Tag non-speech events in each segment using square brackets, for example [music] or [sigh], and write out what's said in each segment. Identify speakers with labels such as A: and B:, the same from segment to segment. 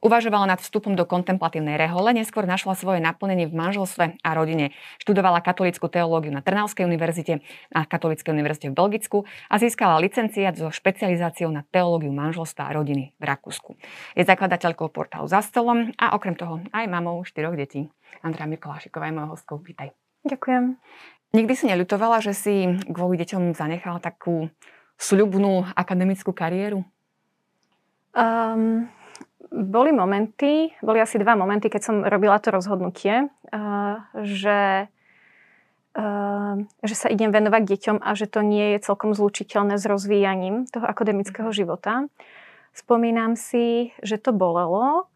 A: Uvažovala nad vstupom do kontemplatívnej rehole, neskôr našla svoje naplnenie v manželstve a rodine. Študovala katolickú teológiu na Trnavskej univerzite a Katolíckej univerzite v Belgicku a získala licenciát so špecializáciou na teológiu manželstva a rodiny v Rakúsku. Je zakladateľkou portálu Za stolom a okrem toho aj mamou štyroch detí. Andrea Mikolášiková je mojou hostkou. Vítaj.
B: Ďakujem.
A: Nikdy si neľutovala, že si kvôli deťom zanechala takú sľubnú akademickú kariéru?
B: Um, boli momenty, boli asi dva momenty, keď som robila to rozhodnutie, uh, že, uh, že sa idem venovať deťom a že to nie je celkom zlučiteľné s rozvíjaním toho akademického života. Spomínam si, že to bolelo,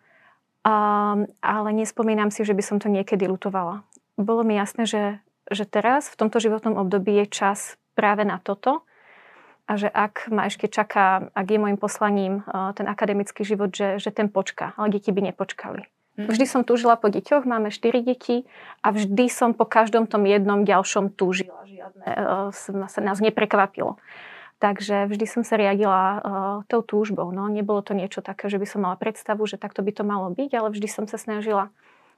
B: uh, ale nespomínam si, že by som to niekedy lutovala. Bolo mi jasné, že, že teraz, v tomto životnom období je čas práve na toto, a že ak ma ešte čaká, ak je môjim poslaním ten akademický život, že, že ten počká, ale deti by nepočkali. Mm. Vždy som túžila po deťoch, máme 4 deti a vždy som po každom tom jednom ďalšom túžila. Žiadne uh, sa nás neprekvapilo. Takže vždy som sa riadila uh, tou túžbou. No, nebolo to niečo také, že by som mala predstavu, že takto by to malo byť, ale vždy som sa snažila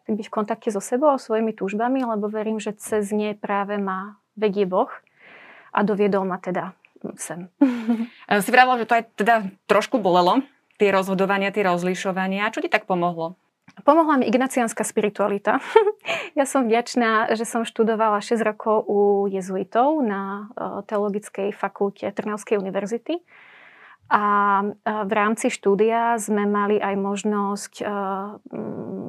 B: byť v kontakte so sebou a svojimi túžbami, lebo verím, že cez ne práve ma vedie Boh a doviedol ma teda sem. [laughs]
A: si vravila, že to aj teda trošku bolelo, tie rozhodovania, tie rozlišovania. Čo ti tak pomohlo?
B: Pomohla mi ignaciánska spiritualita. [laughs] ja som vďačná, že som študovala 6 rokov u jezuitov na e, Teologickej fakulte Trnavskej univerzity. A e, v rámci štúdia sme mali aj možnosť e,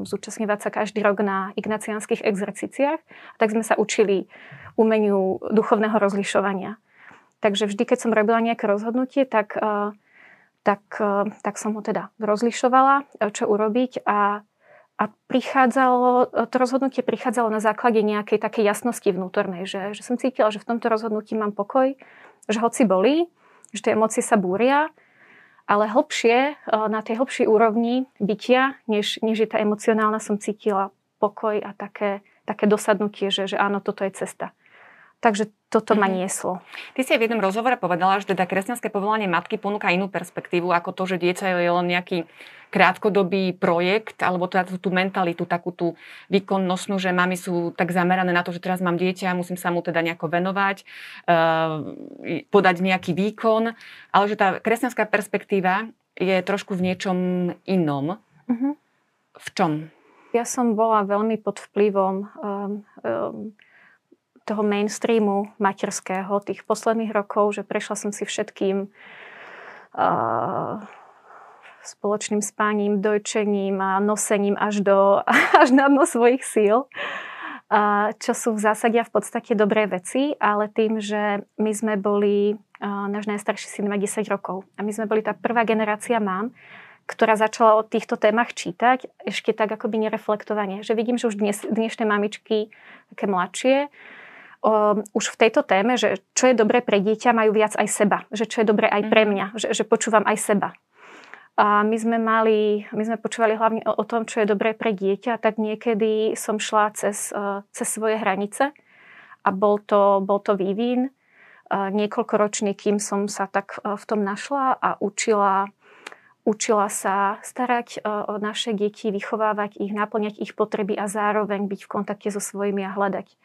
B: zúčastňovať sa každý rok na ignaciánskych exercíciách. Tak sme sa učili umeniu duchovného rozlišovania. Takže vždy, keď som robila nejaké rozhodnutie, tak, eh, tak, eh, tak som ho teda rozlišovala, eh, čo urobiť a, a prichádzalo, to rozhodnutie prichádzalo na základe nejakej takej jasnosti vnútornej, že, že som cítila, že v tomto rozhodnutí mám pokoj, že hoci bolí, že tie emócie sa búria, ale hlbšie, na tej hlbšej úrovni bytia, než, než je tá emocionálna, som cítila pokoj a také, také dosadnutie, že, že áno, toto je cesta. Takže toto ma mhm. nieslo.
A: Ty si aj v jednom rozhovore povedala, že teda kresťanské povolanie matky ponúka inú perspektívu ako to, že dieťa je len nejaký krátkodobý projekt, alebo teda tú mentalitu, takú tú výkonnostnú, že mami sú tak zamerané na to, že teraz mám dieťa, musím sa mu teda nejako venovať, uh, podať nejaký výkon, ale že tá kresťanská perspektíva je trošku v niečom inom. Uh-huh. V čom?
B: Ja som bola veľmi pod vplyvom um, um, toho mainstreamu materského tých posledných rokov, že prešla som si všetkým uh, spoločným spáním, dojčením a nosením až, do, [laughs] až na dno svojich síl, uh, čo sú v zásade v podstate dobré veci, ale tým, že my sme boli, uh, náš najstarší syn má 10 rokov a my sme boli tá prvá generácia mám, ktorá začala o týchto témach čítať, ešte tak akoby nereflektovanie. Že vidím, že už dnes, dnešné mamičky, také mladšie, um, už v tejto téme, že čo je dobré pre dieťa, majú viac aj seba. Že čo je dobré aj pre mhm. mňa. Že, že počúvam aj seba. A my sme mali, my sme počúvali hlavne o, o tom, čo je dobré pre dieťa, tak niekedy som šla cez, uh, cez svoje hranice a bol to, bol to vývin uh, niekoľkoročný, kým som sa tak uh, v tom našla a učila učila sa starať o naše deti, vychovávať ich, naplňať ich potreby a zároveň byť v kontakte so svojimi a hľadať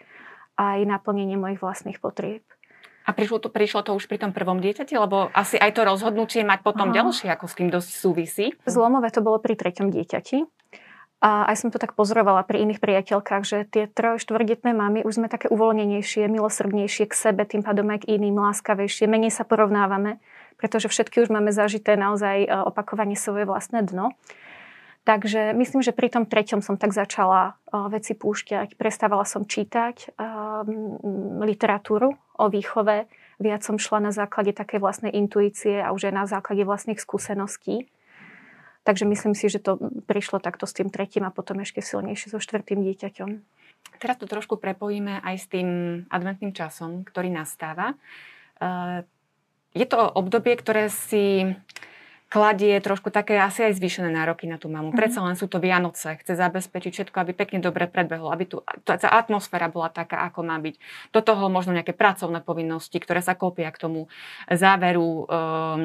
B: aj naplnenie mojich vlastných potrieb.
A: A prišlo to, prišlo to už pri tom prvom dieťati? Lebo asi aj to rozhodnutie mať potom Aha. ďalšie, ako s tým dosť súvisí.
B: Zlomové to bolo pri treťom dieťati. A aj som to tak pozorovala pri iných priateľkách, že tie troj, štvrdetné mamy už sme také uvoľnenejšie, milosrdnejšie k sebe, tým pádom aj k iným, láskavejšie, menej sa porovnávame, pretože všetky už máme zažité naozaj e, opakovanie svoje vlastné dno. Takže myslím, že pri tom treťom som tak začala veci púšťať. Prestávala som čítať literatúru o výchove. Viac som šla na základe takej vlastnej intuície a už aj na základe vlastných skúseností. Takže myslím si, že to prišlo takto s tým tretím a potom ešte silnejšie so štvrtým dieťaťom.
A: Teraz to trošku prepojíme aj s tým adventným časom, ktorý nastáva. Je to obdobie, ktoré si kladie trošku také asi aj zvýšené nároky na tú mamu. Mm-hmm. Predsa len sú to Vianoce, chce zabezpečiť všetko, aby pekne dobre predbehlo, aby tu, tá atmosféra bola taká, ako má byť. Do toho možno nejaké pracovné povinnosti, ktoré sa kopia k tomu záveru e,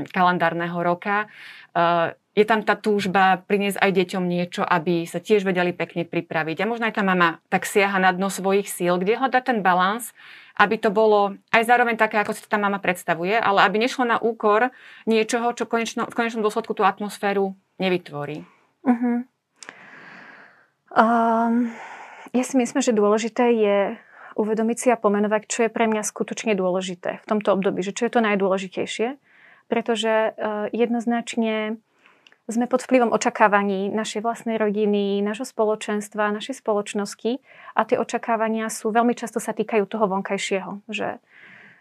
A: kalendárneho roka. E, je tam tá túžba priniesť aj deťom niečo, aby sa tiež vedeli pekne pripraviť. A možno aj tá mama tak siaha na dno svojich síl, kde hľadá ten balans, aby to bolo aj zároveň také, ako si to tá mama predstavuje, ale aby nešlo na úkor niečoho, čo konečno, v konečnom dôsledku tú atmosféru nevytvorí. Uh-huh.
B: Um, ja si myslím, že dôležité je uvedomiť si a pomenovať, čo je pre mňa skutočne dôležité v tomto období, že čo je to najdôležitejšie, pretože uh, jednoznačne sme pod vplyvom očakávaní našej vlastnej rodiny, nášho spoločenstva, našej spoločnosti a tie očakávania sú veľmi často sa týkajú toho vonkajšieho, že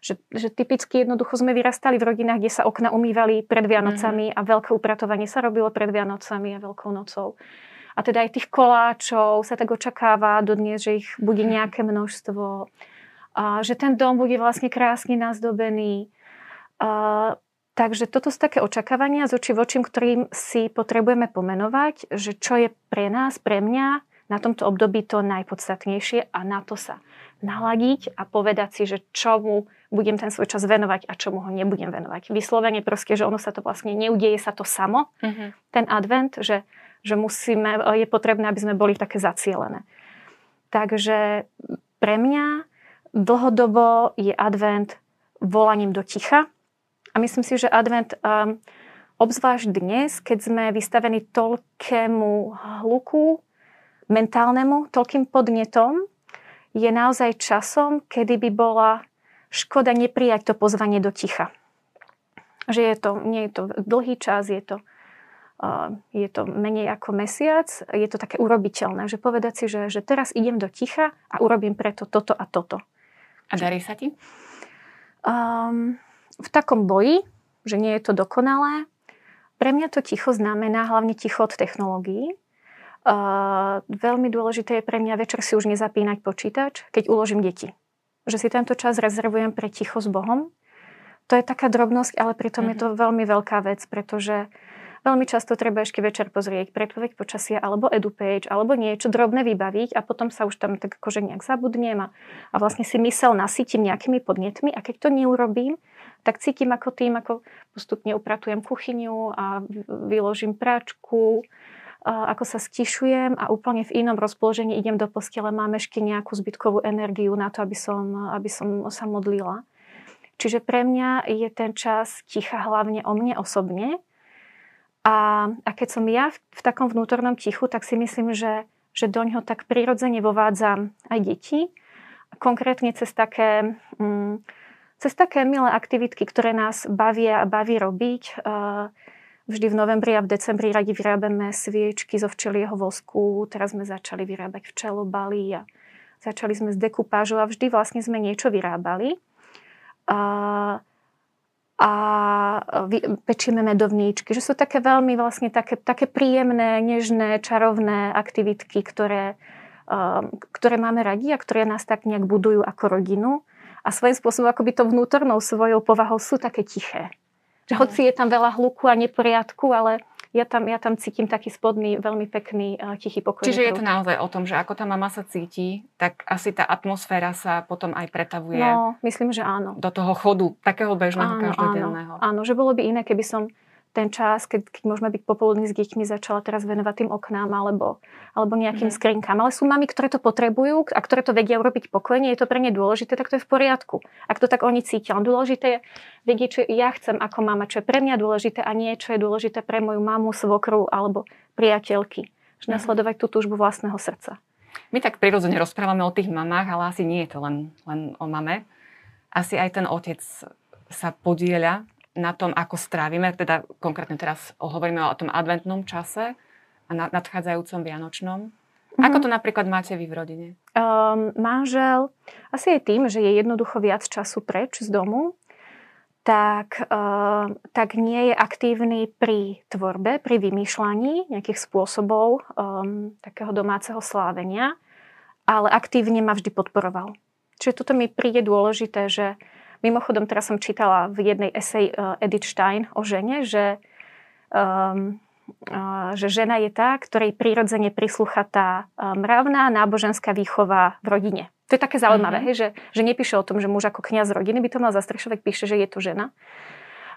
B: že, že typicky jednoducho sme vyrastali v rodinách, kde sa okna umývali pred Vianocami mm-hmm. a veľké upratovanie sa robilo pred Vianocami a Veľkou nocou. A teda aj tých koláčov sa tak očakáva dodnes, že ich bude mhm. nejaké množstvo. A že ten dom bude vlastne krásne nazdobený. A Takže toto sú také očakávania z oči vočím, ktorým si potrebujeme pomenovať, že čo je pre nás, pre mňa na tomto období to najpodstatnejšie a na to sa naladiť a povedať si, že čomu budem ten svoj čas venovať a čomu ho nebudem venovať. Vyslovene proste, že ono sa to vlastne neudeje sa to samo, uh-huh. ten advent, že, že musíme, je potrebné, aby sme boli také zacielené. Takže pre mňa dlhodobo je advent volaním do ticha, a myslím si, že advent, um, obzvlášť dnes, keď sme vystavení toľkému hluku mentálnemu, toľkým podnetom, je naozaj časom, kedy by bola škoda neprijať to pozvanie do ticha. Že je to, nie je to dlhý čas, je to, uh, je to menej ako mesiac, je to také urobiteľné, že povedať si, že, že teraz idem do ticha a urobím preto toto a toto.
A: A darí sa ti?
B: Um, v takom boji, že nie je to dokonalé, pre mňa to ticho znamená hlavne ticho od technológií. Uh, veľmi dôležité je pre mňa večer si už nezapínať počítač, keď uložím deti. Že si tento čas rezervujem pre ticho s Bohom. To je taká drobnosť, ale pritom mm-hmm. je to mhm. veľmi veľká vec, pretože veľmi často treba ešte večer pozrieť predpoveď počasia alebo edupage alebo niečo drobné vybaviť a potom sa už tam tak akože nejak zabudnem a, a vlastne si mysel nasytím nejakými podnetmi a keď to neurobím, tak cítim ako tým, ako postupne upratujem kuchyňu a vyložím práčku, ako sa stišujem a úplne v inom rozpoložení idem do postele, mám ešte nejakú zbytkovú energiu na to, aby som, aby som sa modlila. Čiže pre mňa je ten čas ticha hlavne o mne osobne. A, a keď som ja v, v takom vnútornom tichu, tak si myslím, že, že do ňoho tak prirodzene vovádzam aj deti. Konkrétne cez také... Mm, cez také milé aktivitky, ktoré nás bavia a baví robiť. Vždy v novembri a v decembri radi vyrábame sviečky zo včelieho vosku. Teraz sme začali vyrábať včelobaly a začali sme s dekupážou a vždy vlastne sme niečo vyrábali. A, a pečieme medovníčky, že sú také veľmi vlastne také, také príjemné, nežné, čarovné aktivitky, ktoré, ktoré máme radi a ktoré nás tak nejak budujú ako rodinu a svojím spôsobom akoby to vnútornou svojou povahou sú také tiché. Že hoci je tam veľa hluku a neporiadku, ale ja tam, ja tam cítim taký spodný, veľmi pekný, uh, tichý pokoj.
A: Čiže je to naozaj o tom, že ako tá mama sa cíti, tak asi tá atmosféra sa potom aj pretavuje.
B: No, myslím, že áno.
A: Do toho chodu, takého bežného, áno, každodenného.
B: Áno, áno, že bolo by iné, keby som ten čas, keď, keď môžeme byť popoludní s deťmi, začala teraz venovať tým oknám alebo, alebo nejakým mm. skrinkám. Ale sú mami, ktoré to potrebujú a ktoré to vedia urobiť pokojne, je to pre ne dôležité, tak to je v poriadku. Ak to tak oni cítia. Dôležité je vedieť, čo ja chcem ako mama, čo je pre mňa dôležité a nie, čo je dôležité pre moju mamu, svokru alebo priateľky. Že mm. nasledovať tú túžbu vlastného srdca.
A: My tak prirodzene rozprávame o tých mamách, ale asi nie je to len, len o mame. Asi aj ten otec sa podieľa na tom, ako strávime, teda konkrétne teraz hovoríme o tom adventnom čase a nadchádzajúcom vianočnom. Mm-hmm. Ako to napríklad máte vy v rodine?
B: Um, manžel, asi je tým, že je jednoducho viac času preč z domu, tak, uh, tak nie je aktívny pri tvorbe, pri vymýšľaní nejakých spôsobov um, takého domáceho slávenia, ale aktívne ma vždy podporoval. Čiže toto mi príde dôležité, že Mimochodom, teraz som čítala v jednej esej uh, Edith Stein o žene, že, um, že žena je tá, ktorej prirodzene prislúcha tá uh, mravná náboženská výchova v rodine. To je také zaujímavé, mm-hmm. hej, že, že nepíše o tom, že muž ako kniaz rodiny by to mal zastrešovať, píše, že je to žena.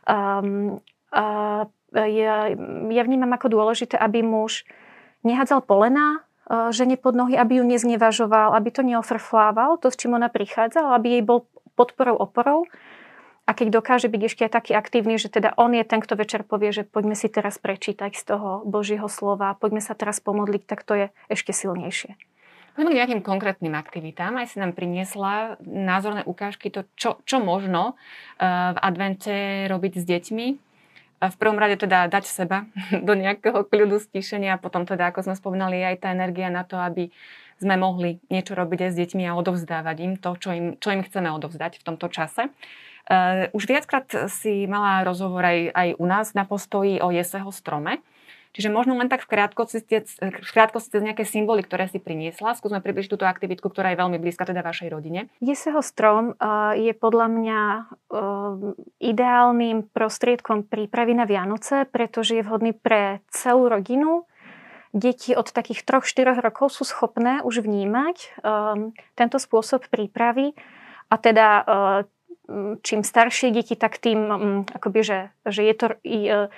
B: Um, uh, ja, ja vnímam ako dôležité, aby muž nehádzal polena žene pod nohy, aby ju neznevažoval, aby to neofrflával, to, s čím ona prichádzala, aby jej bol podporou, oporou. A keď dokáže byť ešte aj taký aktívny, že teda on je ten, kto večer povie, že poďme si teraz prečítať z toho Božieho slova, poďme sa teraz pomodliť, tak to je ešte silnejšie.
A: Poďme k nejakým konkrétnym aktivitám. Aj si nám priniesla názorné ukážky, to, čo, čo možno uh, v advente robiť s deťmi. V prvom rade teda dať seba [laughs] do nejakého kľudu, stíšenia a potom teda, ako sme spomínali, aj tá energia na to, aby sme mohli niečo robiť aj s deťmi a odovzdávať im to, čo im, čo im chceme odovzdať v tomto čase. Uh, už viackrát si mala rozhovor aj, aj u nás na postoji o jeseho strome. Čiže možno len tak v krátkosti, krátkosti nejaké symboly, ktoré si priniesla. Skúsme približiť túto aktivitku, ktorá je veľmi blízka teda vašej rodine.
B: Jeseho strom uh, je podľa mňa uh, ideálnym prostriedkom prípravy na Vianoce, pretože je vhodný pre celú rodinu. Deti od takých 3-4 rokov sú schopné už vnímať um, tento spôsob prípravy a teda uh, čím staršie deti, tak tým, um, akoby, že, že je to, uh,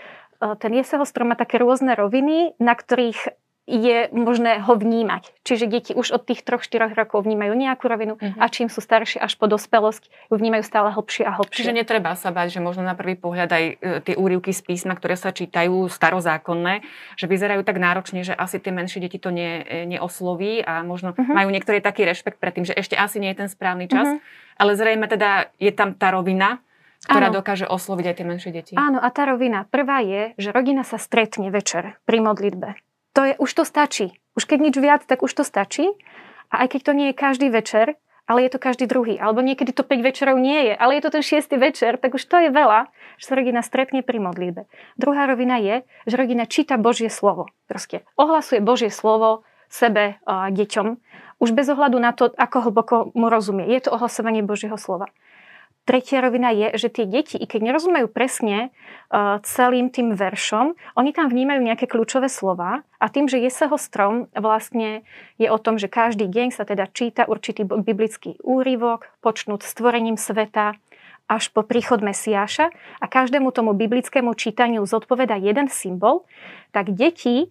B: ten jeseho strom má také rôzne roviny, na ktorých je možné ho vnímať. Čiže deti už od tých 3-4 rokov vnímajú nejakú rovinu uh-huh. a čím sú staršie až po dospelosť, ju vnímajú stále hlbšie a hlbšie.
A: Čiže netreba sa bať, že možno na prvý pohľad aj e, tie úrivky z písma, ktoré sa čítajú starozákonné, že vyzerajú tak náročne, že asi tie menšie deti to ne, e, neosloví a možno uh-huh. majú niektorý taký rešpekt pred tým, že ešte asi nie je ten správny čas. Uh-huh. Ale zrejme teda je tam tá rovina, ktorá Áno. dokáže osloviť aj tie menšie deti.
B: Áno, a tá rovina prvá je, že rodina sa stretne večer pri modlitbe. To je, už to stačí. Už keď nič viac, tak už to stačí. A aj keď to nie je každý večer, ale je to každý druhý. Alebo niekedy to 5 večerov nie je, ale je to ten 6. večer, tak už to je veľa, že sa rodina stretne pri modlitbe. Druhá rovina je, že rodina číta Božie slovo. Proste ohlasuje Božie slovo sebe a deťom, už bez ohľadu na to, ako hlboko mu rozumie. Je to ohlasovanie Božieho slova. Tretia rovina je, že tie deti, i keď nerozumejú presne uh, celým tým veršom, oni tam vnímajú nejaké kľúčové slova a tým, že Jeseho strom vlastne je o tom, že každý deň sa teda číta určitý biblický úryvok, počnúť stvorením sveta, až po príchod Mesiáša a každému tomu biblickému čítaniu zodpoveda jeden symbol, tak deti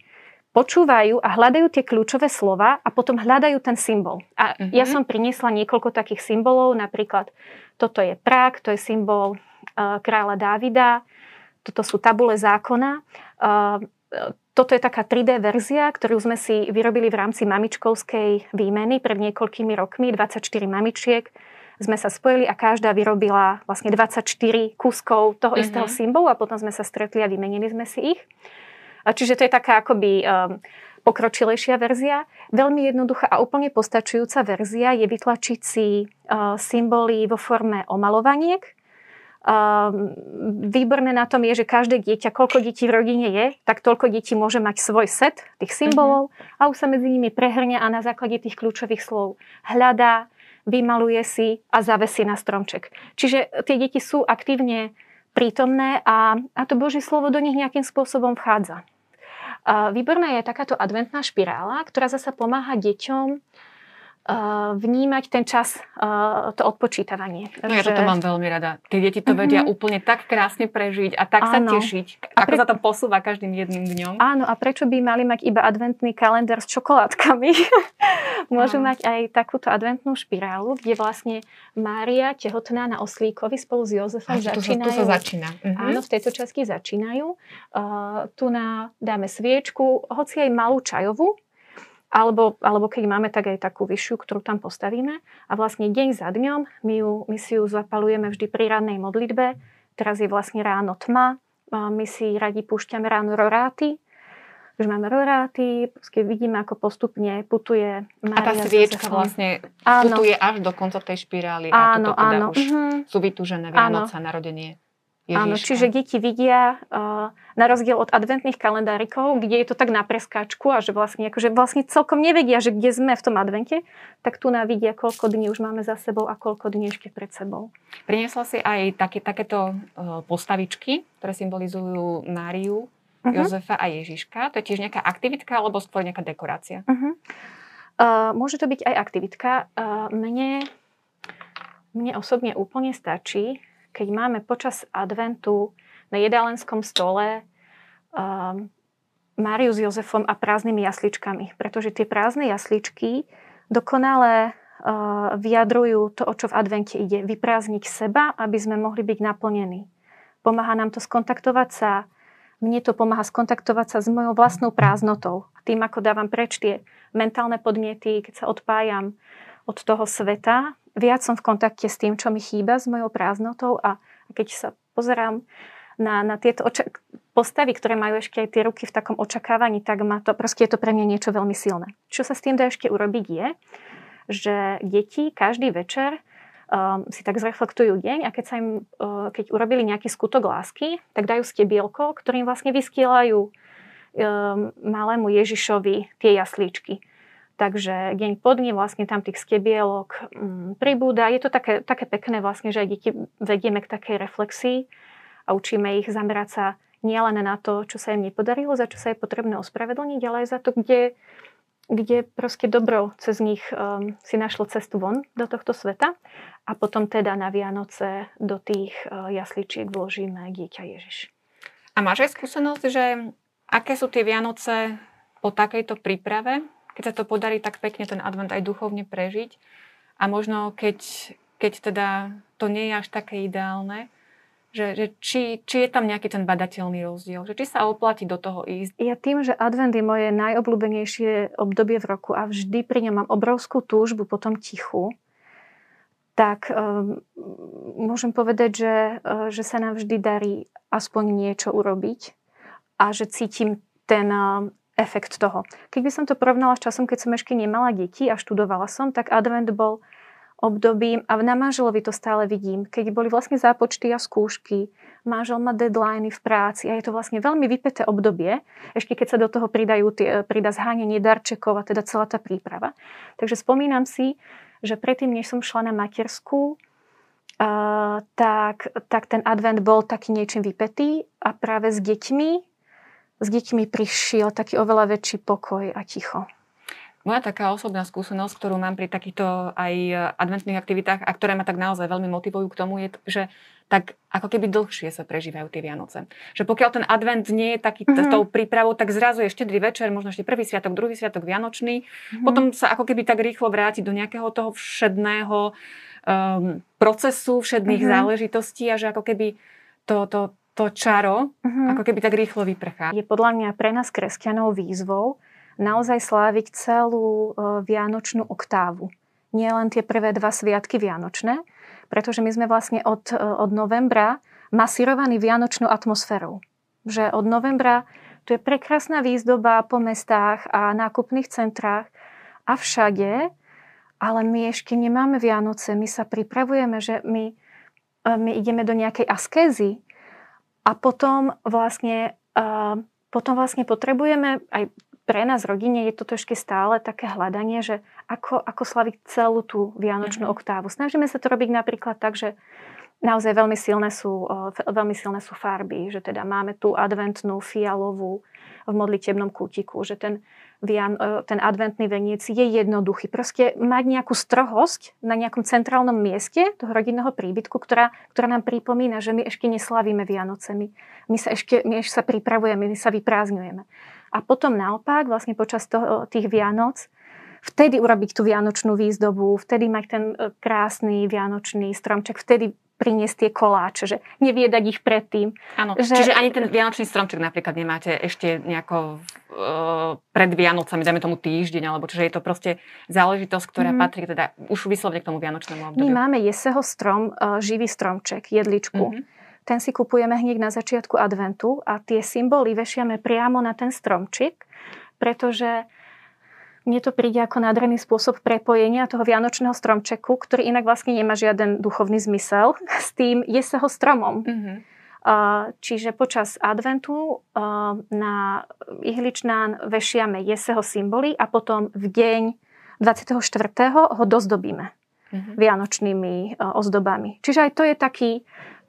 B: počúvajú a hľadajú tie kľúčové slova a potom hľadajú ten symbol. A uh-huh. ja som priniesla niekoľko takých symbolov, napríklad toto je Prák, to je symbol uh, kráľa Dávida. Toto sú tabule zákona. Uh, toto je taká 3D verzia, ktorú sme si vyrobili v rámci mamičkovskej výmeny pred niekoľkými rokmi. 24 mamičiek sme sa spojili a každá vyrobila vlastne 24 kúskov toho uh-huh. istého symbolu a potom sme sa stretli a vymenili sme si ich. A čiže to je taká akoby um, pokročilejšia verzia. Veľmi jednoduchá a úplne postačujúca verzia je vytlačiť si uh, symboly vo forme omalovaniek. Uh, výborné na tom je, že každé dieťa, koľko detí v rodine je, tak toľko detí môže mať svoj set tých symbolov uh-huh. a už sa medzi nimi prehrňa a na základe tých kľúčových slov hľadá, vymaluje si a zavesí na stromček. Čiže tie deti sú aktívne prítomné a, a to Božie slovo do nich nejakým spôsobom vchádza. Výborná je takáto adventná špirála, ktorá zasa pomáha deťom vnímať ten čas, to odpočítavanie.
A: No ja že... toto mám veľmi rada. Tie deti to vedia uh-huh. úplne tak krásne prežiť a tak áno. sa tešiť, ako pre... sa to posúva každým jedným dňom.
B: Áno, a prečo by mali mať iba adventný kalendár s čokoládkami? [laughs] Môžu áno. mať aj takúto adventnú špirálu, kde vlastne Mária, tehotná na oslíkovi spolu s Jozefom a, začínajú.
A: Tu sa, tu sa začína. Uh-huh.
B: Áno, v tejto časti začínajú. Uh, tu na, dáme sviečku, hoci aj malú čajovú, alebo, alebo keď máme tak aj takú vyššiu, ktorú tam postavíme. A vlastne deň za dňom my, ju, my si ju zapalujeme vždy pri rannej modlitbe. Teraz je vlastne ráno tma. My si radi púšťame ráno roráty. Už máme roráty, vidíme, ako postupne putuje
A: Mária. A tá sviečka vlastne áno. putuje až do konca tej špirály.
B: Áno, a toto teda
A: áno. už uh-huh. sú vytúžené Vianoce, narodenie.
B: Ježiška. Áno, čiže deti vidia uh, na rozdiel od adventných kalendárikov, kde je to tak na preskáčku a že vlastne, akože vlastne celkom nevedia, že kde sme v tom advente, tak tu nám vidia, koľko dní už máme za sebou a koľko dní ešte pred sebou.
A: Priniesla si aj také, takéto uh, postavičky, ktoré symbolizujú Máriu, uh-huh. Jozefa a Ježiška. To je tiež nejaká aktivitka alebo skôr nejaká dekorácia?
B: Uh-huh. Uh, môže to byť aj aktivitka. Uh, mne, mne osobne úplne stačí, keď máme počas adventu na jedálenskom stole Máriu s Jozefom a prázdnymi jasličkami, pretože tie prázdne jasličky dokonale uh, vyjadrujú to, o čo v advente ide. Vyprázdniť seba, aby sme mohli byť naplnení. Pomáha nám to skontaktovať sa, mne to pomáha skontaktovať sa s mojou vlastnou prázdnotou. Tým, ako dávam preč tie mentálne podnety, keď sa odpájam od toho sveta, viac som v kontakte s tým, čo mi chýba, s mojou prázdnotou a keď sa pozerám na, na tieto oča- postavy, ktoré majú ešte aj tie ruky v takom očakávaní, tak ma to, proste je to pre mňa niečo veľmi silné. Čo sa s tým dá ešte urobiť je, že deti každý večer um, si tak zreflektujú deň a keď sa im, uh, keď urobili nejaký skutok lásky, tak dajú stebielko, ktorým vlastne vyskielajú um, malému Ježišovi tie jaslíčky. Takže deň po dni vlastne tam tých stebielok um, pribúda. Je to také, také pekné vlastne, že aj deti vedieme k takej reflexii a učíme ich zamerať sa nielen na to, čo sa im nepodarilo, za čo sa je potrebné ospravedlniť, ale aj za to, kde, kde proste dobro cez nich um, si našlo cestu von do tohto sveta a potom teda na Vianoce do tých uh, jasličiek vložíme dieťa Ježiš.
A: A máš aj skúsenosť, že aké sú tie Vianoce po takejto príprave, keď sa to podarí tak pekne ten advent aj duchovne prežiť a možno keď, keď teda to nie je až také ideálne, že, že či, či je tam nejaký ten badateľný rozdiel, že či sa oplatí do toho ísť.
B: Ja tým, že advent je moje najobľúbenejšie obdobie v roku a vždy pri ňom mám obrovskú túžbu po tom tichu, tak um, môžem povedať, že, uh, že sa nám vždy darí aspoň niečo urobiť a že cítim ten uh, efekt toho. Keď by som to porovnala s časom, keď som ešte nemala deti a študovala som, tak advent bol obdobím a na manželovi to stále vidím, keď boli vlastne zápočty a skúšky, manžel má deadliny v práci a je to vlastne veľmi vypeté obdobie, ešte keď sa do toho pridajú tie, pridá zháňanie darčekov a teda celá tá príprava. Takže spomínam si, že predtým, než som šla na materskú, Uh, tak, tak ten advent bol taký niečím vypetý a práve s deťmi, s deťmi prišiel taký oveľa väčší pokoj a ticho.
A: Moja taká osobná skúsenosť, ktorú mám pri takýchto aj adventných aktivitách a ktoré ma tak naozaj veľmi motivujú k tomu, je, že tak ako keby dlhšie sa prežívajú tie Vianoce. Že pokiaľ ten advent nie je taký mm-hmm. tou prípravou, tak zrazu je štedrý večer, možno ešte prvý sviatok, druhý sviatok, Vianočný. Mm-hmm. Potom sa ako keby tak rýchlo vráti do nejakého toho všedného um, procesu, všedných mm-hmm. záležitostí a že ako keby to, to, to čaro mm-hmm. ako keby tak rýchlo vyprchá.
B: Je podľa mňa pre nás kresťanov výzvou, naozaj sláviť celú e, vianočnú oktávu. Nie len tie prvé dva sviatky vianočné, pretože my sme vlastne od, e, od novembra masírovaní vianočnou atmosférou. Že od novembra tu je prekrásna výzdoba po mestách a nákupných centrách a všade, ale my ešte nemáme Vianoce. My sa pripravujeme, že my, e, my ideme do nejakej askézy a potom vlastne, potom vlastne potrebujeme aj pre nás rodine je toto ešte stále také hľadanie, že ako, ako slaviť celú tú vianočnú mm-hmm. oktávu. Snažíme sa to robiť napríklad tak, že naozaj veľmi silné sú, veľmi silné sú farby, že teda máme tú adventnú fialovú v modlitebnom kútiku, že ten, ten adventný veniec je jednoduchý. Proste mať nejakú strohosť na nejakom centrálnom mieste toho rodinného príbytku, ktorá, ktorá nám pripomína, že my ešte neslavíme Vianoce, my, sa ešte, my ešte sa pripravujeme, my sa vyprázdňujeme. A potom naopak, vlastne počas toho, tých Vianoc, vtedy urobiť tú vianočnú výzdobu, vtedy mať ten e, krásny vianočný stromček, vtedy priniesť tie koláče, že neviedať ich predtým.
A: Áno, že... čiže ani ten vianočný stromček napríklad nemáte ešte nejako uh, pred Vianocami, dajme tomu týždeň, alebo čiže je to proste záležitosť, ktorá mm. patrí teda už vyslovne k tomu vianočnému obdobiu.
B: My máme jeseho strom, uh, živý stromček, jedličku. Mm-hmm ten si kupujeme hneď na začiatku adventu a tie symboly vešiame priamo na ten stromčik, pretože mne to príde ako nádherný spôsob prepojenia toho vianočného stromčeku, ktorý inak vlastne nemá žiaden duchovný zmysel, [laughs] s tým jeseho stromom. Mm-hmm. Čiže počas adventu na ihličnán vešiame jeseho symboly a potom v deň 24. ho dozdobíme mm-hmm. vianočnými ozdobami. Čiže aj to je taký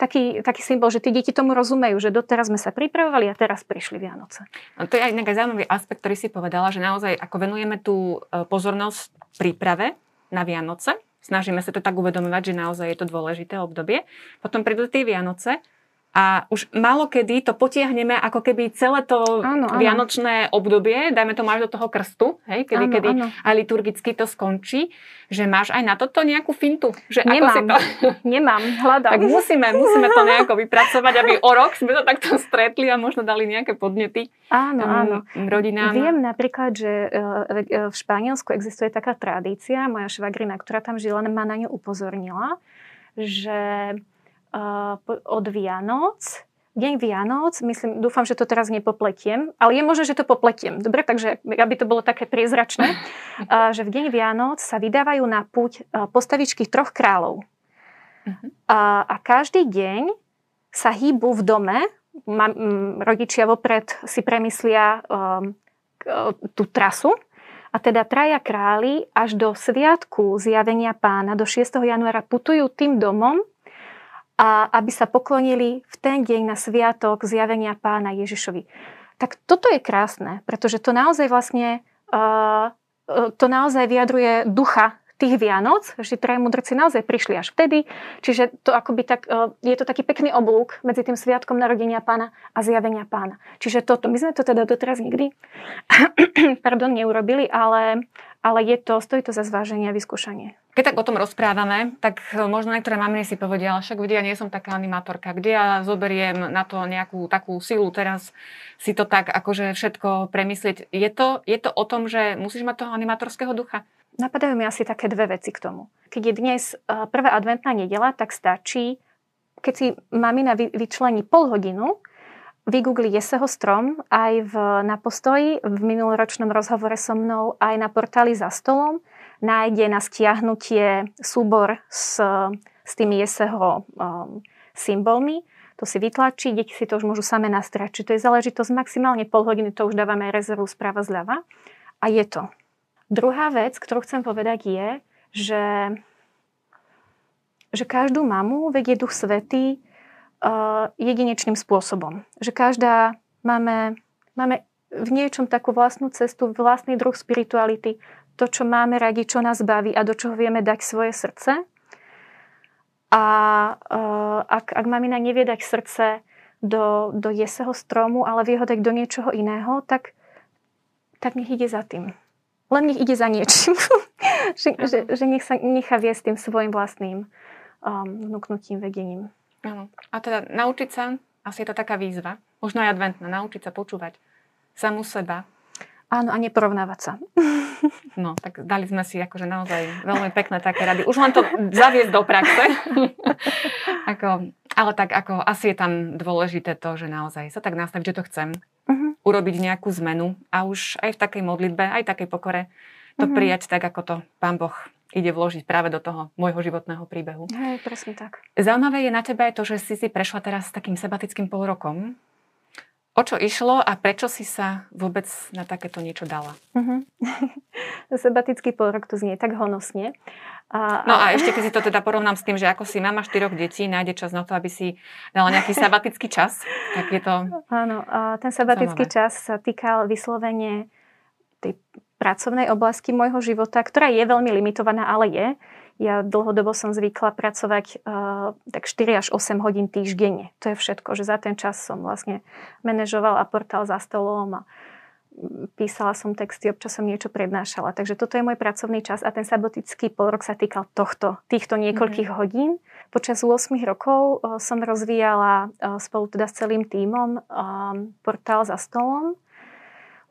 B: taký, taký symbol, že tí deti tomu rozumejú, že doteraz sme sa pripravovali a teraz prišli Vianoce.
A: No to je aj nejaký zaujímavý aspekt, ktorý si povedala, že naozaj ako venujeme tú e, pozornosť príprave na Vianoce, snažíme sa to tak uvedomovať, že naozaj je to dôležité obdobie. Potom prídu tie Vianoce a už málo kedy to potiahneme ako keby celé to áno, áno. vianočné obdobie, dajme to máš do toho krstu, hej, kedy, áno, kedy áno. aj liturgicky to skončí, že máš aj na toto nejakú fintu. Že
B: Nemám,
A: ako si to... [laughs]
B: Nemám, hľadám.
A: Tak musíme, musíme to nejako vypracovať, aby o rok sme to takto stretli a možno dali nejaké podnety
B: áno, um, áno.
A: rodinám.
B: Viem napríklad, že e, e, v Španielsku existuje taká tradícia, moja švagrina, ktorá tam žila, ma na ňu upozornila, že od Vianoc Deň Vianoc, myslím, dúfam, že to teraz nepopletiem, ale je možné, že to popletiem. Dobre, takže aby to bolo také priezračné, že v Deň Vianoc sa vydávajú na púť postavičky troch kráľov. Uh-huh. A, a každý deň sa hýbu v dome, ma, m, rodičia vopred si premyslia um, tú trasu, a teda traja králi až do sviatku zjavenia pána, do 6. januára putujú tým domom, a aby sa poklonili v ten deň na sviatok zjavenia pána Ježišovi. Tak toto je krásne, pretože to naozaj vlastne uh, to naozaj vyjadruje ducha tých Vianoc, že traje mudrci naozaj prišli až vtedy, čiže to akoby tak, je to taký pekný oblúk medzi tým sviatkom narodenia pána a zjavenia pána. Čiže toto, my sme to teda doteraz nikdy [coughs] pardon, neurobili, ale, ale je to, stojí to za zváženie a vyskúšanie.
A: Keď tak o tom rozprávame, tak možno niektoré maminy si povedia, ale však kde ja nie som taká animátorka, kde ja zoberiem na to nejakú takú silu teraz si to tak akože všetko premyslieť. Je to, je to o tom, že musíš mať toho animátorského ducha?
B: Napadajú mi asi také dve veci k tomu. Keď je dnes e, prvá adventná nedela, tak stačí, keď si mamina vyčlení pol hodinu, vygoogli Jeseho strom aj v, na postoji, v minuloročnom rozhovore so mnou, aj na portáli za stolom nájde na stiahnutie súbor s, s tými jeseho um, symbolmi. To si vytlačí, deti si to už môžu same nastrať. Čiže to je záležitosť maximálne pol hodiny, to už dávame rezervu správa zľava. A je to. Druhá vec, ktorú chcem povedať je, že, že každú mamu vedie Duch Svetý uh, jedinečným spôsobom. Že každá máme, máme v niečom takú vlastnú cestu, vlastný druh spirituality, to, čo máme radi, čo nás baví a do čoho vieme dať svoje srdce. A uh, ak, ak mamina nevie dať srdce do, do jeseho stromu, ale vie ho dať do niečoho iného, tak, tak nech ide za tým. Len nech ide za niečím. [laughs] že, že, že nech sa nechá viesť tým svojim vlastným um, vnúknutím, vedením.
A: A teda naučiť sa, asi je to taká výzva, možno aj adventná, naučiť sa počúvať samú seba,
B: Áno, a neporovnávať sa. [laughs]
A: No, tak dali sme si akože naozaj veľmi pekné také rady. Už len to zaviesť do praxe. [laughs] ako, ale tak ako asi je tam dôležité to, že naozaj sa tak nastaviť, že to chcem. Uh-huh. Urobiť nejakú zmenu a už aj v takej modlitbe, aj v takej pokore to uh-huh. prijať tak, ako to Pán Boh ide vložiť práve do toho môjho životného príbehu.
B: Hej, presne tak.
A: Zaujímavé je na tebe aj to, že si si prešla teraz s takým sebatickým polrokom O čo išlo a prečo si sa vôbec na takéto niečo dala? [laughs] Uh-huh.
B: Sebatický rok tu znie tak honosne.
A: A, no a ešte keď si to teda porovnám s tým, že ako si mama štyroch detí nájde čas na to, aby si dala nejaký sabatický čas, tak je to...
B: Áno, a ten sabatický čas sa týkal vyslovene tej pracovnej oblasti môjho života, ktorá je veľmi limitovaná, ale je. Ja dlhodobo som zvykla pracovať uh, tak 4 až 8 hodín týždenne. To je všetko, že za ten čas som vlastne manažovala portál za stolom a písala som texty, občas som niečo prednášala. Takže toto je môj pracovný čas a ten sabotický polrok sa týkal tohto, týchto niekoľkých mm-hmm. hodín. Počas 8 rokov uh, som rozvíjala uh, spolu teda s celým tímom uh, portál za stolom.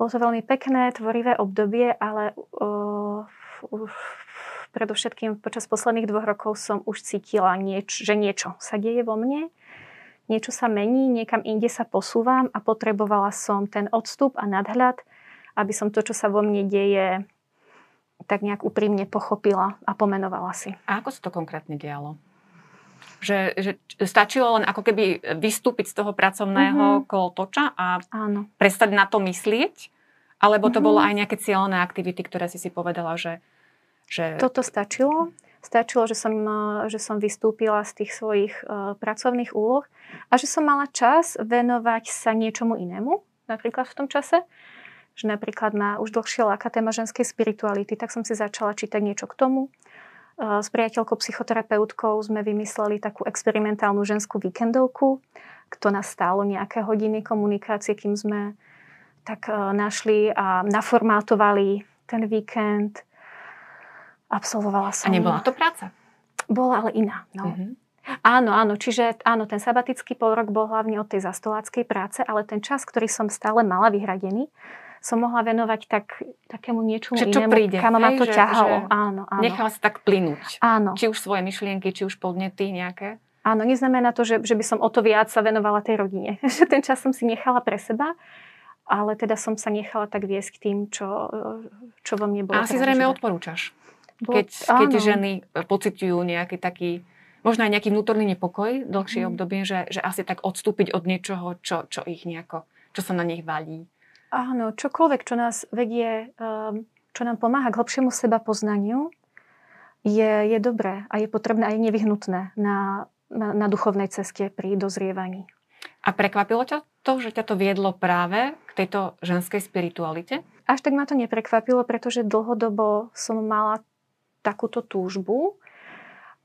B: Bolo to veľmi pekné, tvorivé obdobie, ale uh, predovšetkým počas posledných dvoch rokov som už cítila, nieč, že niečo sa deje vo mne, niečo sa mení, niekam inde sa posúvam a potrebovala som ten odstup a nadhľad, aby som to, čo sa vo mne deje, tak nejak úprimne pochopila a pomenovala si.
A: A ako sa to konkrétne dialo? Že, že stačilo len ako keby vystúpiť z toho pracovného mm-hmm. kolotoča a Áno. prestať na to myslieť? Alebo to mm-hmm. bolo aj nejaké cieľné aktivity, ktoré si si povedala, že
B: že... Toto stačilo. Stačilo, že som, že som vystúpila z tých svojich uh, pracovných úloh a že som mala čas venovať sa niečomu inému, napríklad v tom čase. Že napríklad ma už dlhšie láka téma ženskej spirituality, tak som si začala čítať niečo k tomu. Uh, s priateľkou psychoterapeutkou sme vymysleli takú experimentálnu ženskú víkendovku, to nás stálo nejaké hodiny komunikácie, kým sme tak našli a naformátovali ten víkend. Absolvovala som.
A: A nebola to práca?
B: Bola, ale iná. No. Mm-hmm. Áno, áno, čiže áno, ten sabatický polrok bol hlavne od tej zastoláckej práce, ale ten čas, ktorý som stále mala vyhradený, som mohla venovať tak, takému niečomu
A: že čo
B: inému,
A: príde,
B: kam ma to
A: že,
B: ťahalo.
A: Že
B: áno, áno.
A: Nechala sa tak plynúť.
B: Áno.
A: Či už svoje myšlienky, či už podnety nejaké.
B: Áno, neznamená to, že, že by som o to viac sa venovala tej rodine. [laughs] Že ten čas som si nechala pre seba, ale teda som sa nechala tak viesť k tým, čo, čo vo mne bolo.
A: A asi zrejme odporúčaš. Keď, keď ženy pociťujú nejaký taký možno aj nejaký vnútorný nepokoj, dlhšie mm. obdobie, že, že asi tak odstúpiť od niečoho, čo, čo ich nejako, čo sa na nich valí.
B: Áno, čokoľvek, čo nás vedie, ehm, čo nám pomáha k hlbšiemu seba poznaniu, je, je dobré a je potrebné a je nevyhnutné na, na, na duchovnej ceste pri dozrievaní.
A: A prekvapilo ťa to, že ťa to viedlo práve k tejto ženskej spiritualite?
B: Až tak ma to neprekvapilo, pretože dlhodobo som mala takúto túžbu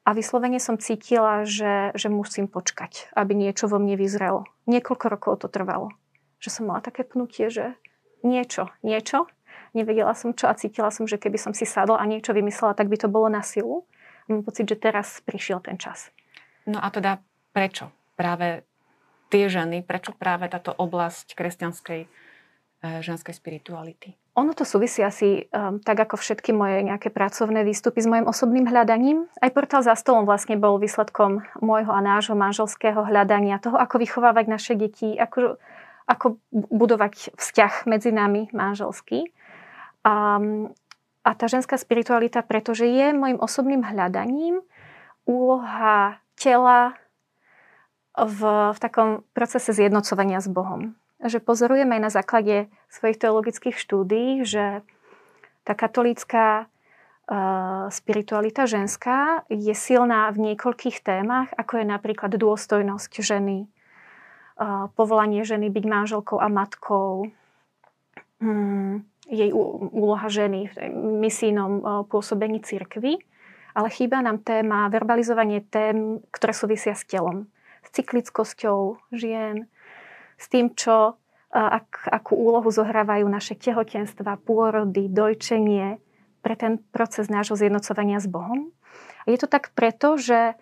B: a vyslovene som cítila, že, že musím počkať, aby niečo vo mne vyzrelo. Niekoľko rokov to trvalo. Že som mala také pnutie, že niečo, niečo. Nevedela som čo a cítila som, že keby som si sadla a niečo vymyslela, tak by to bolo na silu. Mám pocit, že teraz prišiel ten čas.
A: No a teda prečo práve tie ženy, prečo práve táto oblasť kresťanskej e, ženskej spirituality?
B: Ono to súvisí asi um, tak ako všetky moje nejaké pracovné výstupy s mojim osobným hľadaním. Aj portál za stolom vlastne bol výsledkom môjho a nášho manželského hľadania, toho, ako vychovávať naše deti, ako, ako budovať vzťah medzi nami manželský. A, a tá ženská spiritualita, pretože je môjim osobným hľadaním úloha tela v, v takom procese zjednocovania s Bohom že pozorujeme aj na základe svojich teologických štúdí, že tá katolícka uh, spiritualita ženská je silná v niekoľkých témach, ako je napríklad dôstojnosť ženy, uh, povolanie ženy byť manželkou a matkou, um, jej úloha ženy v misijnom uh, pôsobení cirkvy, ale chýba nám téma verbalizovanie tém, ktoré súvisia s telom, s cyklickosťou žien, s tým, čo, ak, akú úlohu zohrávajú naše tehotenstva, pôrody, dojčenie pre ten proces nášho zjednocovania s Bohom. A je to tak preto, že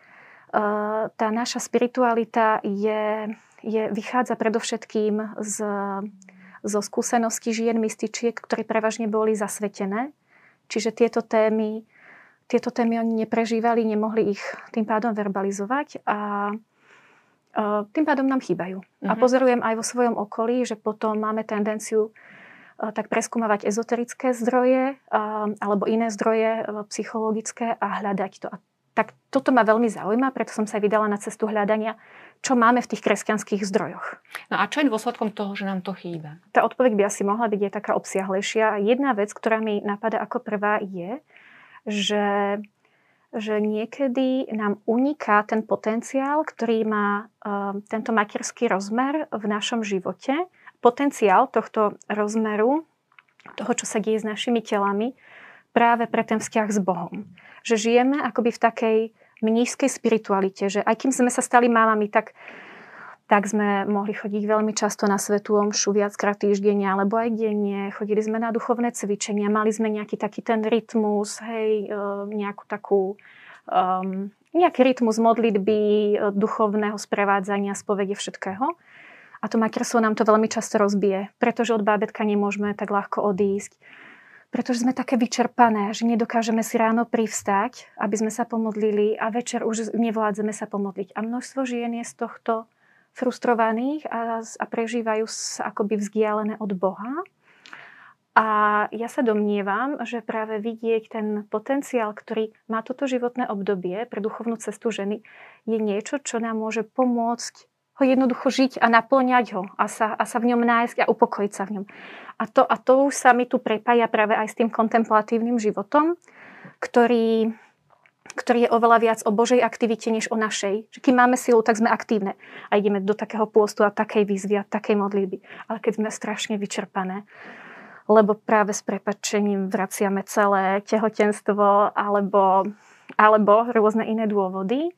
B: tá naša spiritualita je, je, vychádza predovšetkým z, zo skúseností žien mystičiek, ktoré prevažne boli zasvetené. Čiže tieto témy, tieto témy oni neprežívali, nemohli ich tým pádom verbalizovať a tým pádom nám chýbajú. Uh-huh. A mhm. pozorujem aj vo svojom okolí, že potom máme tendenciu tak preskúmavať ezoterické zdroje alebo iné zdroje psychologické a hľadať to. A tak toto ma veľmi zaujíma, preto som sa vydala na cestu hľadania, čo máme v tých kresťanských zdrojoch.
A: No a čo je dôsledkom toho, že nám to chýba?
B: Tá odpoveď by asi mohla byť aj taká obsiahlejšia. Jedna vec, ktorá mi napadá ako prvá je, že že niekedy nám uniká ten potenciál, ktorý má uh, tento materský rozmer v našom živote. Potenciál tohto rozmeru, toho, čo sa deje s našimi telami, práve pre ten vzťah s Bohom. Že žijeme akoby v takej mnížskej spiritualite, že aj kým sme sa stali mámami, tak tak sme mohli chodiť veľmi často na svetú omšu viackrát týždenne alebo aj denne. Chodili sme na duchovné cvičenia, mali sme nejaký taký ten rytmus, hej, e, nejakú takú um, nejaký rytmus modlitby, e, duchovného sprevádzania, spovede všetkého. A to materstvo nám to veľmi často rozbije, pretože od bábetka nemôžeme tak ľahko odísť. Pretože sme také vyčerpané, že nedokážeme si ráno privstať, aby sme sa pomodlili a večer už nevládzeme sa pomodliť. A množstvo žien je z tohto frustrovaných a, a prežívajú sa akoby vzdialené od Boha. A ja sa domnievam, že práve vidieť ten potenciál, ktorý má toto životné obdobie pre duchovnú cestu ženy, je niečo, čo nám môže pomôcť ho jednoducho žiť a naplňať ho a sa, a sa v ňom nájsť a upokojiť sa v ňom. A to, a to už sa mi tu prepája práve aj s tým kontemplatívnym životom, ktorý ktorý je oveľa viac o Božej aktivite, než o našej. Že keď máme silu, tak sme aktívne a ideme do takého pôstu a takej výzvy a takej modlitby. Ale keď sme strašne vyčerpané, lebo práve s prepačením vraciame celé tehotenstvo alebo, alebo rôzne iné dôvody,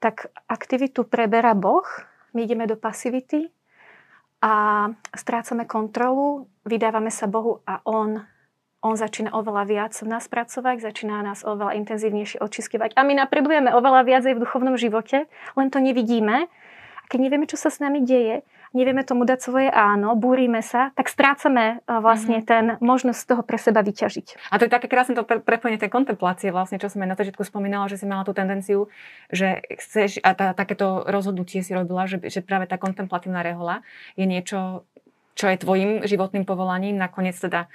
B: tak aktivitu preberá Boh my ideme do pasivity a strácame kontrolu, vydávame sa Bohu a On on začína oveľa viac v nás pracovať, začína nás oveľa intenzívnejšie očiskovať. A my napredujeme oveľa viac aj v duchovnom živote, len to nevidíme. A keď nevieme, čo sa s nami deje, nevieme tomu dať svoje áno, búrime sa, tak strácame vlastne mm-hmm. ten možnosť z toho pre seba vyťažiť.
A: A to je také krásne to prepojenie tej kontemplácie vlastne, čo som aj na začiatku spomínala, že si mala tú tendenciu, že chceš, a tá, takéto rozhodnutie si robila, že, že práve tá kontemplatívna rehola je niečo, čo je tvojim životným povolaním, nakoniec teda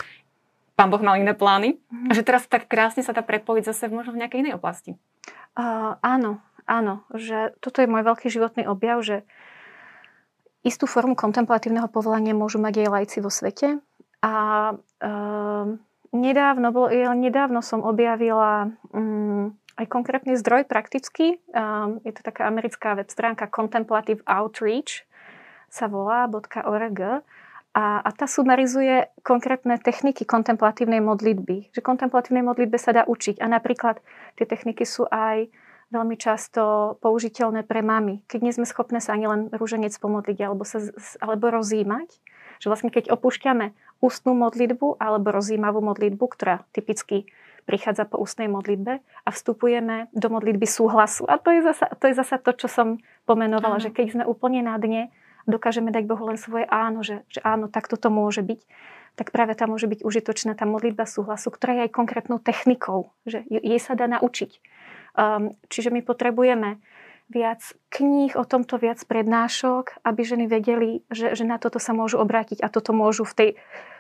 A: pán Boh mal iné plány mm-hmm. a že teraz tak krásne sa dá prepojiť zase možno v nejakej inej oblasti.
B: Uh, áno, áno, že toto je môj veľký životný objav, že istú formu kontemplatívneho povolania môžu mať aj lajci vo svete a uh, nedávno, bolo, nedávno som objavila um, aj konkrétny zdroj praktický. Um, je to taká americká web stránka Contemplative Outreach sa volá .org a, a tá sumarizuje konkrétne techniky kontemplatívnej modlitby. Že kontemplatívnej modlitbe sa dá učiť. A napríklad tie techniky sú aj veľmi často použiteľné pre mamy. Keď nie sme schopné sa ani len rúženec pomodliť alebo, sa, alebo rozímať, že vlastne keď opúšťame ústnú modlitbu alebo rozímavú modlitbu, ktorá typicky prichádza po ústnej modlitbe a vstupujeme do modlitby súhlasu. A to je zasa to, je zasa to čo som pomenovala, Aha. že keď sme úplne na dne, dokážeme dať Bohu len svoje áno, že, že áno, tak toto môže byť, tak práve tam môže byť užitočná tá modlitba súhlasu, ktorá je aj konkrétnou technikou, že jej sa dá naučiť. Um, čiže my potrebujeme viac kníh o tomto, viac prednášok, aby ženy vedeli, že, že na toto sa môžu obrátiť a toto môžu v tej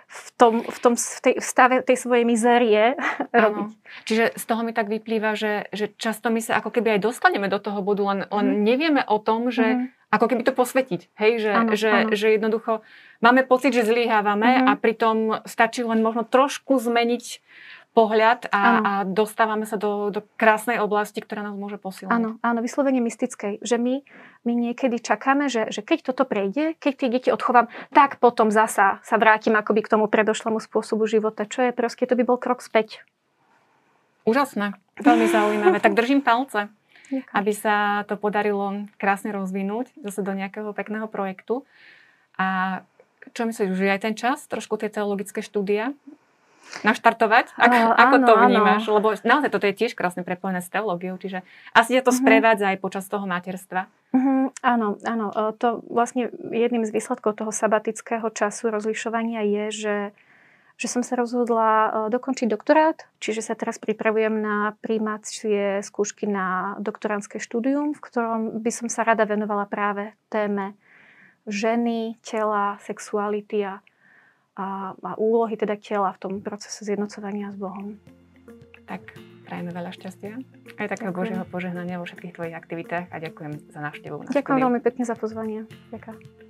B: v tom, v tom v tej, v stave tej svojej mizérie robiť.
A: Čiže z toho mi tak vyplýva, že, že často my sa ako keby aj dostaneme do toho bodu, len, len mm. nevieme o tom, že mm ako keby to posvetiť. Hej, že, ano, že, ano. že jednoducho máme pocit, že zlyhávame uh-huh. a pritom stačí len možno trošku zmeniť pohľad a, a dostávame sa do, do krásnej oblasti, ktorá nás môže posilniť.
B: Áno, áno, vyslovene mystickej. Že my, my niekedy čakáme, že, že keď toto prejde, keď tie deti odchovám, tak potom zasa sa vrátim akoby k tomu predošlému spôsobu života. Čo je proste, to by bol krok späť.
A: Úžasné, veľmi zaujímavé. tak držím palce. Ďakujem. aby sa to podarilo krásne rozvinúť zase do nejakého pekného projektu. A čo myslíš, že aj ten čas, trošku tie teologické štúdia naštartovať? Ako, uh, ako áno, to vnímaš? Áno. Lebo naozaj toto je tiež krásne prepojené s teológiou, čiže asi ťa to uh-huh. sprevádza aj počas toho materstva.
B: Uh-huh, áno, áno. To vlastne jedným z výsledkov toho sabatického času rozlišovania je, že že som sa rozhodla e, dokončiť doktorát, čiže sa teraz pripravujem na príjmacie skúšky na doktoránske štúdium, v ktorom by som sa rada venovala práve téme ženy, tela, sexuality a, a, a úlohy teda tela v tom procese zjednocovania s Bohom.
A: Tak prajeme veľa šťastia aj takého Božieho požehnania vo všetkých tvojich aktivitách a ďakujem za návštevu.
B: Ďakujem veľmi pekne za pozvanie. Ďakujem.